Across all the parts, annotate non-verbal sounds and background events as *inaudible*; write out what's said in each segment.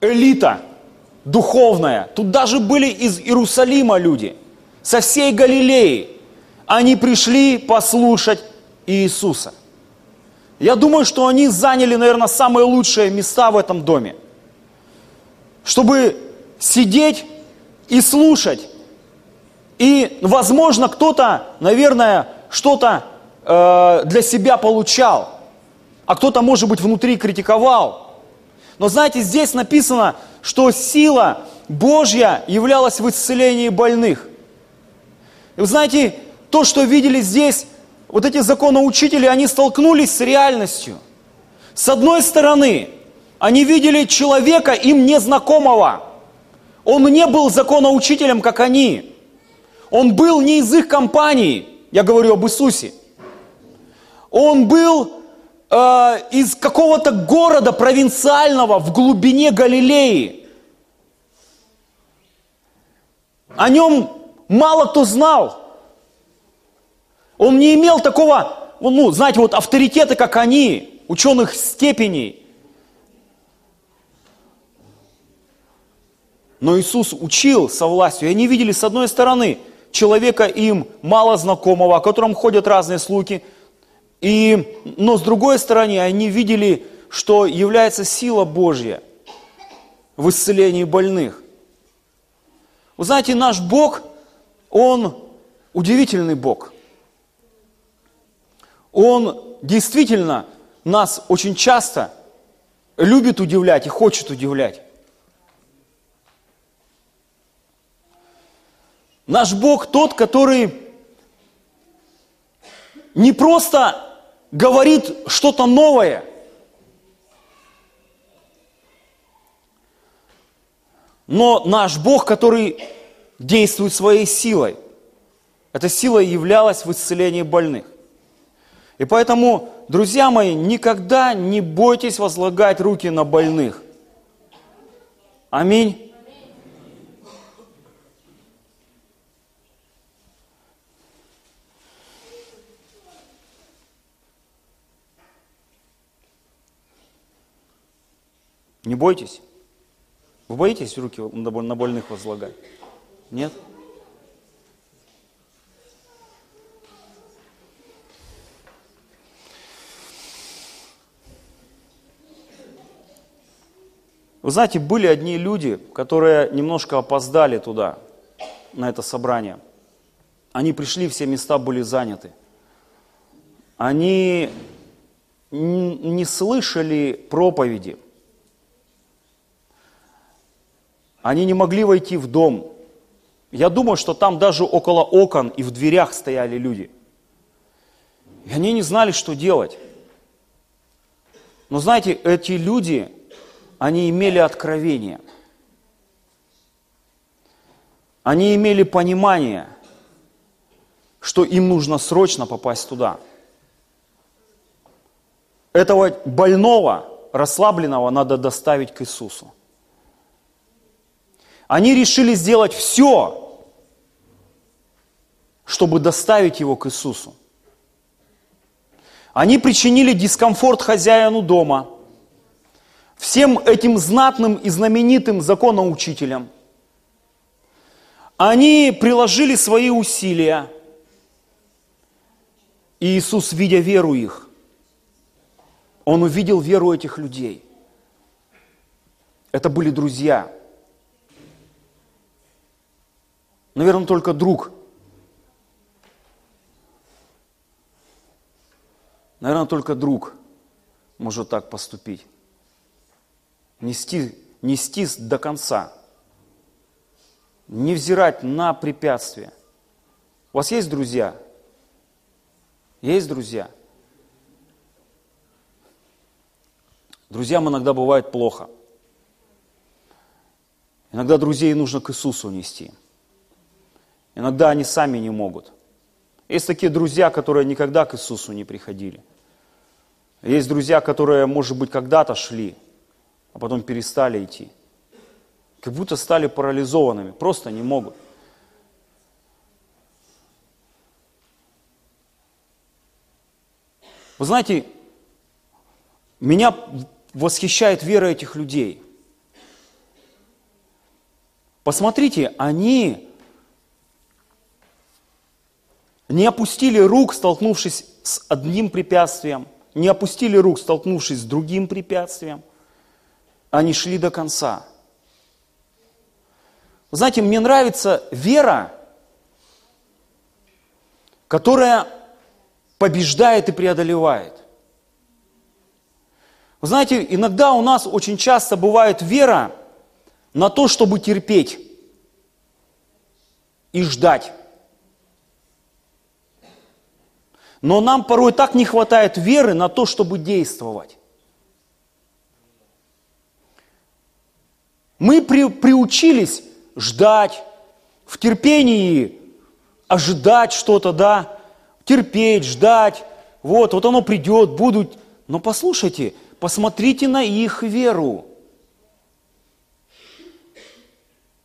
элита духовная. Тут даже были из Иерусалима люди, со всей Галилеи. Они пришли послушать Иисуса. Я думаю, что они заняли, наверное, самые лучшие места в этом доме, чтобы сидеть и слушать. И, возможно, кто-то, наверное, что-то э, для себя получал, а кто-то, может быть, внутри критиковал. Но знаете, здесь написано, что сила Божья являлась в исцелении больных. И вы знаете, то, что видели здесь, вот эти законоучители, они столкнулись с реальностью. С одной стороны, они видели человека им незнакомого. Он не был законоучителем, как они. Он был не из их компании. Я говорю об Иисусе. Он был э, из какого-то города провинциального в глубине Галилеи. О нем мало кто знал. Он не имел такого, ну, знаете, вот авторитета, как они, ученых степеней. Но Иисус учил со властью, и они видели с одной стороны человека им мало знакомого, о котором ходят разные слухи, и, но с другой стороны они видели, что является сила Божья в исцелении больных. Вы знаете, наш Бог, Он удивительный Бог – он действительно нас очень часто любит удивлять и хочет удивлять. Наш Бог тот, который не просто говорит что-то новое, но наш Бог, который действует своей силой. Эта сила являлась в исцелении больных. И поэтому, друзья мои, никогда не бойтесь возлагать руки на больных. Аминь. Не бойтесь. Вы боитесь руки на больных возлагать? Нет? Вы знаете, были одни люди, которые немножко опоздали туда, на это собрание. Они пришли, все места были заняты. Они не слышали проповеди. Они не могли войти в дом. Я думаю, что там даже около окон и в дверях стояли люди. И они не знали, что делать. Но знаете, эти люди, они имели откровение. Они имели понимание, что им нужно срочно попасть туда. Этого больного, расслабленного надо доставить к Иисусу. Они решили сделать все, чтобы доставить его к Иисусу. Они причинили дискомфорт хозяину дома – всем этим знатным и знаменитым законоучителям. Они приложили свои усилия. И Иисус, видя веру их, Он увидел веру этих людей. Это были друзья. Наверное, только друг. Наверное, только друг может так поступить нести, нести до конца, не взирать на препятствия. У вас есть друзья? Есть друзья? Друзьям иногда бывает плохо. Иногда друзей нужно к Иисусу нести. Иногда они сами не могут. Есть такие друзья, которые никогда к Иисусу не приходили. Есть друзья, которые, может быть, когда-то шли – а потом перестали идти. Как будто стали парализованными, просто не могут. Вы знаете, меня восхищает вера этих людей. Посмотрите, они не опустили рук, столкнувшись с одним препятствием, не опустили рук, столкнувшись с другим препятствием. Они шли до конца. знаете, мне нравится вера, которая побеждает и преодолевает. Вы знаете, иногда у нас очень часто бывает вера на то, чтобы терпеть и ждать. Но нам порой так не хватает веры на то, чтобы действовать. Мы при, приучились ждать, в терпении ожидать что-то, да, терпеть, ждать, вот, вот оно придет, будут. Но послушайте, посмотрите на их веру.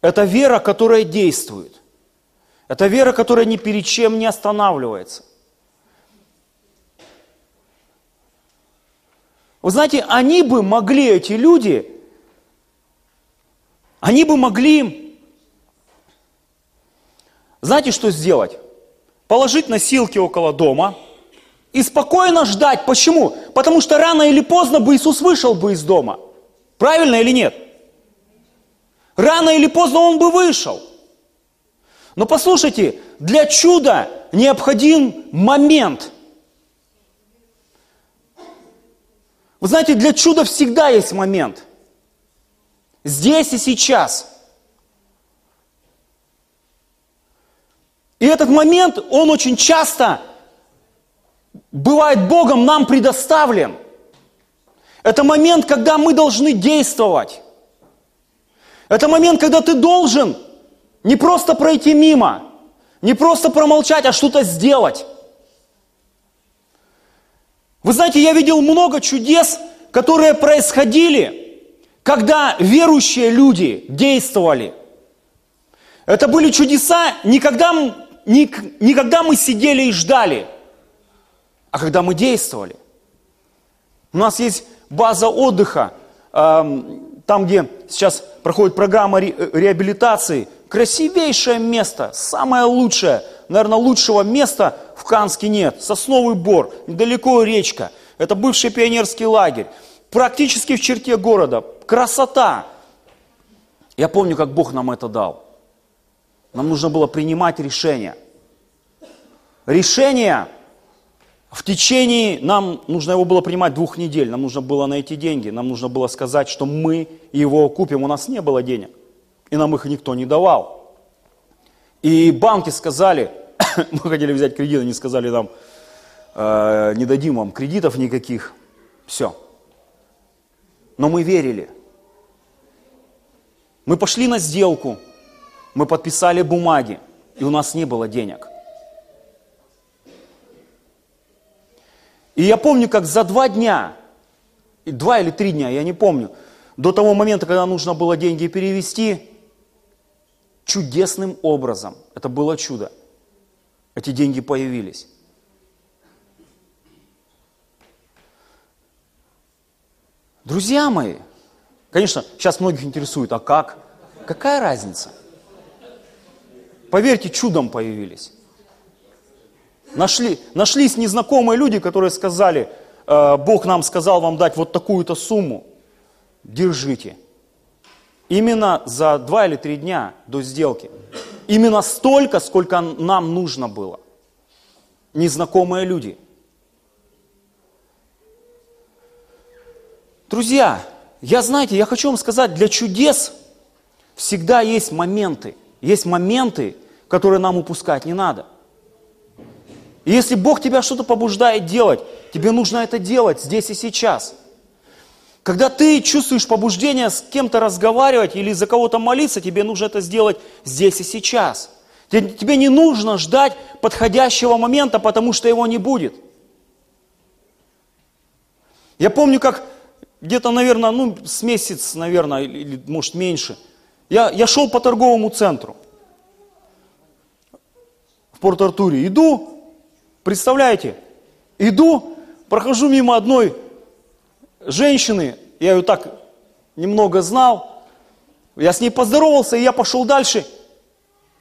Это вера, которая действует. Это вера, которая ни перед чем не останавливается. Вы знаете, они бы могли, эти люди, они бы могли, знаете, что сделать? Положить носилки около дома и спокойно ждать. Почему? Потому что рано или поздно бы Иисус вышел бы из дома. Правильно или нет? Рано или поздно он бы вышел. Но послушайте, для чуда необходим момент – Вы знаете, для чуда всегда есть момент. Здесь и сейчас. И этот момент, он очень часто бывает Богом нам предоставлен. Это момент, когда мы должны действовать. Это момент, когда ты должен не просто пройти мимо, не просто промолчать, а что-то сделать. Вы знаете, я видел много чудес, которые происходили, когда верующие люди действовали. Это были чудеса не когда, не, не когда мы сидели и ждали, а когда мы действовали. У нас есть база отдыха, там, где сейчас проходит программа реабилитации. Красивейшее место, самое лучшее, наверное, лучшего места в Канске нет. Сосновый бор, недалеко речка. Это бывший пионерский лагерь. Практически в черте города. Красота. Я помню, как Бог нам это дал. Нам нужно было принимать решения. Решение в течение, нам нужно его было принимать двух недель, нам нужно было найти деньги, нам нужно было сказать, что мы его купим, у нас не было денег, и нам их никто не давал. И банки сказали, *coughs* мы хотели взять кредит, они сказали нам, э, не дадим вам кредитов никаких, все. Но мы верили. Мы пошли на сделку, мы подписали бумаги, и у нас не было денег – И я помню, как за два дня, два или три дня, я не помню, до того момента, когда нужно было деньги перевести, чудесным образом, это было чудо, эти деньги появились. Друзья мои, конечно, сейчас многих интересует, а как? Какая разница? Поверьте, чудом появились. Нашли, нашлись незнакомые люди, которые сказали, «Э, Бог нам сказал вам дать вот такую-то сумму, держите. Именно за два или три дня до сделки. Именно столько, сколько нам нужно было. Незнакомые люди. Друзья, я, знаете, я хочу вам сказать, для чудес всегда есть моменты. Есть моменты, которые нам упускать не надо – и если Бог тебя что-то побуждает делать, тебе нужно это делать здесь и сейчас. Когда ты чувствуешь побуждение с кем-то разговаривать или за кого-то молиться, тебе нужно это сделать здесь и сейчас. Тебе не нужно ждать подходящего момента, потому что его не будет. Я помню, как где-то, наверное, ну, с месяц, наверное, или, может меньше, я, я шел по торговому центру в Порт-Артуре. Иду, Представляете, иду, прохожу мимо одной женщины, я ее так немного знал, Я с ней поздоровался, и я пошел дальше.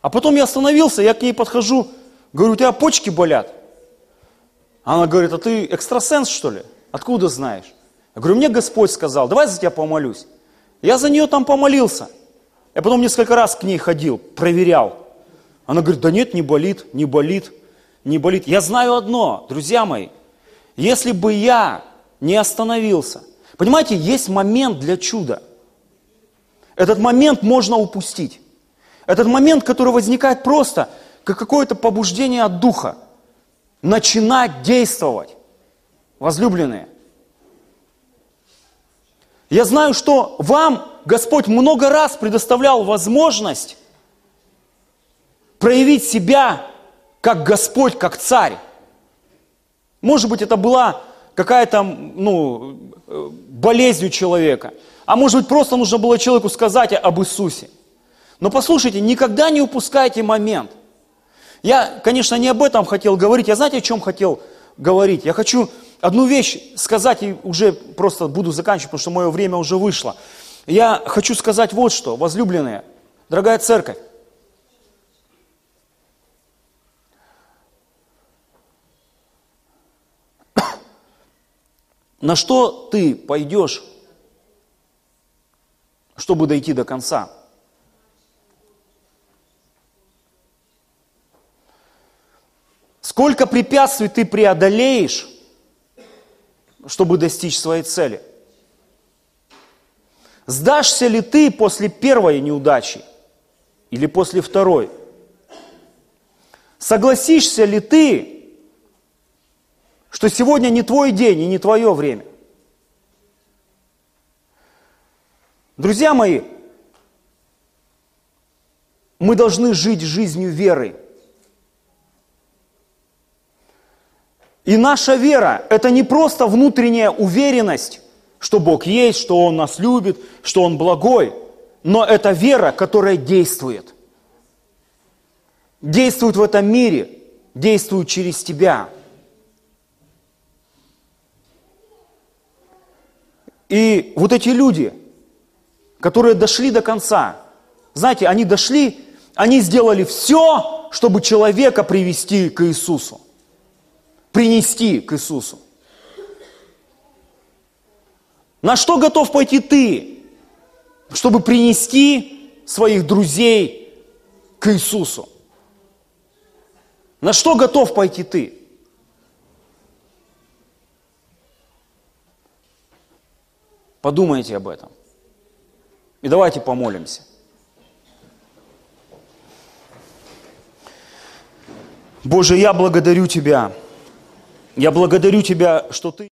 А потом я остановился, я к ней подхожу, говорю, у тебя почки болят. Она говорит, а ты экстрасенс, что ли? Откуда знаешь? Я говорю, мне Господь сказал, давай за тебя помолюсь. Я за нее там помолился. Я потом несколько раз к ней ходил, проверял. Она говорит, да нет, не болит, не болит, не болит. Я знаю одно, друзья мои, если бы я не остановился, понимаете, есть момент для чуда. Этот момент можно упустить. Этот момент, который возникает просто, как какое-то побуждение от духа. Начинать действовать. Возлюбленные. Я знаю, что вам Господь много раз предоставлял возможность проявить себя как Господь, как царь. Может быть, это была какая-то ну, болезнь у человека. А может быть, просто нужно было человеку сказать об Иисусе. Но послушайте, никогда не упускайте момент. Я, конечно, не об этом хотел говорить. Я знаете, о чем хотел говорить? Я хочу одну вещь сказать и уже просто буду заканчивать, потому что мое время уже вышло. Я хочу сказать вот что, возлюбленные, дорогая церковь. На что ты пойдешь, чтобы дойти до конца? Сколько препятствий ты преодолеешь, чтобы достичь своей цели? Сдашься ли ты после первой неудачи или после второй? Согласишься ли ты что сегодня не твой день и не твое время. Друзья мои, мы должны жить жизнью веры. И наша вера – это не просто внутренняя уверенность, что Бог есть, что Он нас любит, что Он благой, но это вера, которая действует. Действует в этом мире, действует через тебя – И вот эти люди, которые дошли до конца, знаете, они дошли, они сделали все, чтобы человека привести к Иисусу, принести к Иисусу. На что готов пойти ты, чтобы принести своих друзей к Иисусу? На что готов пойти ты? Подумайте об этом. И давайте помолимся. Боже, я благодарю Тебя. Я благодарю Тебя, что Ты...